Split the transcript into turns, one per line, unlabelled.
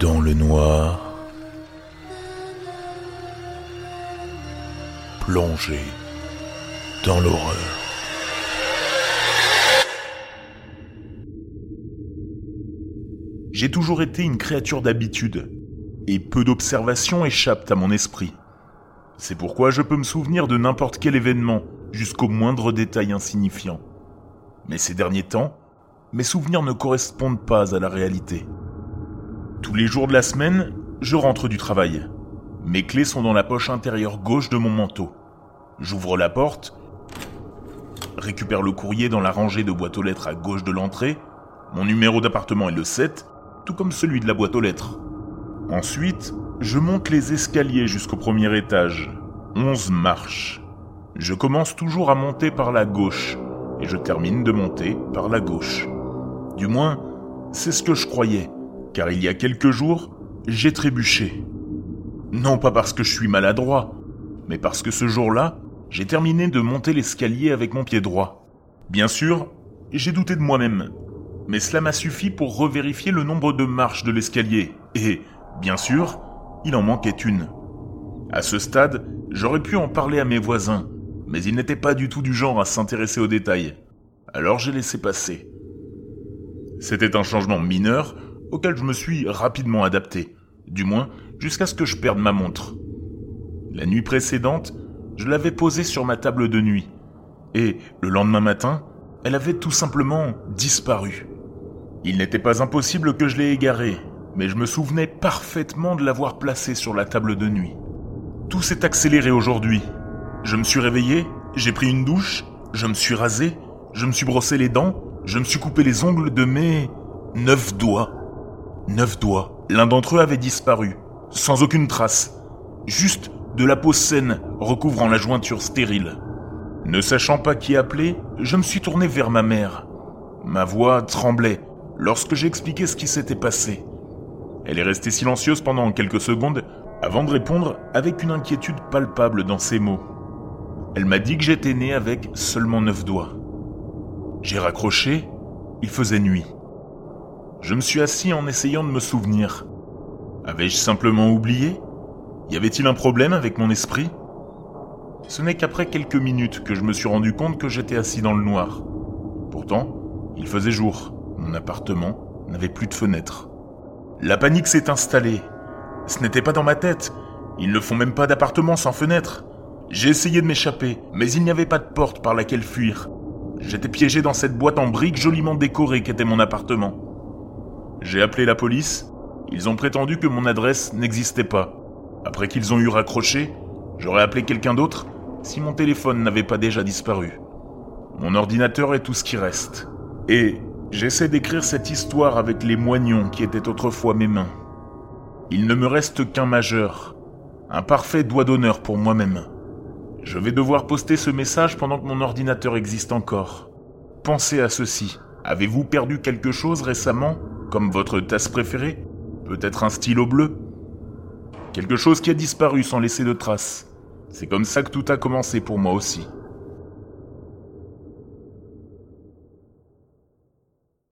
dans le noir, plongé dans l'horreur. J'ai toujours été une créature d'habitude, et peu d'observations échappent à mon esprit. C'est pourquoi je peux me souvenir de n'importe quel événement, jusqu'au moindre détail insignifiant. Mais ces derniers temps, mes souvenirs ne correspondent pas à la réalité. Tous les jours de la semaine, je rentre du travail. Mes clés sont dans la poche intérieure gauche de mon manteau. J'ouvre la porte, récupère le courrier dans la rangée de boîtes aux lettres à gauche de l'entrée. Mon numéro d'appartement est le 7, tout comme celui de la boîte aux lettres. Ensuite, je monte les escaliers jusqu'au premier étage. 11 marches. Je commence toujours à monter par la gauche et je termine de monter par la gauche. Du moins, c'est ce que je croyais car il y a quelques jours, j'ai trébuché. Non pas parce que je suis maladroit, mais parce que ce jour-là, j'ai terminé de monter l'escalier avec mon pied droit. Bien sûr, j'ai douté de moi-même, mais cela m'a suffi pour revérifier le nombre de marches de l'escalier, et, bien sûr, il en manquait une. À ce stade, j'aurais pu en parler à mes voisins, mais ils n'étaient pas du tout du genre à s'intéresser aux détails. Alors j'ai laissé passer. C'était un changement mineur, auquel je me suis rapidement adapté, du moins jusqu'à ce que je perde ma montre. La nuit précédente, je l'avais posée sur ma table de nuit, et le lendemain matin, elle avait tout simplement disparu. Il n'était pas impossible que je l'ai égarée, mais je me souvenais parfaitement de l'avoir placée sur la table de nuit. Tout s'est accéléré aujourd'hui. Je me suis réveillé, j'ai pris une douche, je me suis rasé, je me suis brossé les dents, je me suis coupé les ongles de mes neuf doigts. Neuf doigts. L'un d'entre eux avait disparu, sans aucune trace. Juste de la peau saine recouvrant la jointure stérile. Ne sachant pas qui appeler, je me suis tourné vers ma mère. Ma voix tremblait lorsque j'ai expliqué ce qui s'était passé. Elle est restée silencieuse pendant quelques secondes avant de répondre avec une inquiétude palpable dans ses mots. Elle m'a dit que j'étais né avec seulement neuf doigts. J'ai raccroché, il faisait nuit. Je me suis assis en essayant de me souvenir. Avais-je simplement oublié? Y avait-il un problème avec mon esprit? Ce n'est qu'après quelques minutes que je me suis rendu compte que j'étais assis dans le noir. Pourtant, il faisait jour. Mon appartement n'avait plus de fenêtres. La panique s'est installée. Ce n'était pas dans ma tête. Ils ne font même pas d'appartement sans fenêtre. J'ai essayé de m'échapper, mais il n'y avait pas de porte par laquelle fuir. J'étais piégé dans cette boîte en briques joliment décorée qu'était mon appartement. J'ai appelé la police. Ils ont prétendu que mon adresse n'existait pas. Après qu'ils ont eu raccroché, j'aurais appelé quelqu'un d'autre si mon téléphone n'avait pas déjà disparu. Mon ordinateur est tout ce qui reste. Et j'essaie d'écrire cette histoire avec les moignons qui étaient autrefois mes mains. Il ne me reste qu'un majeur, un parfait doigt d'honneur pour moi-même. Je vais devoir poster ce message pendant que mon ordinateur existe encore. Pensez à ceci. Avez-vous perdu quelque chose récemment? Comme votre tasse préférée Peut-être un stylo bleu Quelque chose qui a disparu sans laisser de traces. C'est comme ça que tout a commencé pour moi aussi.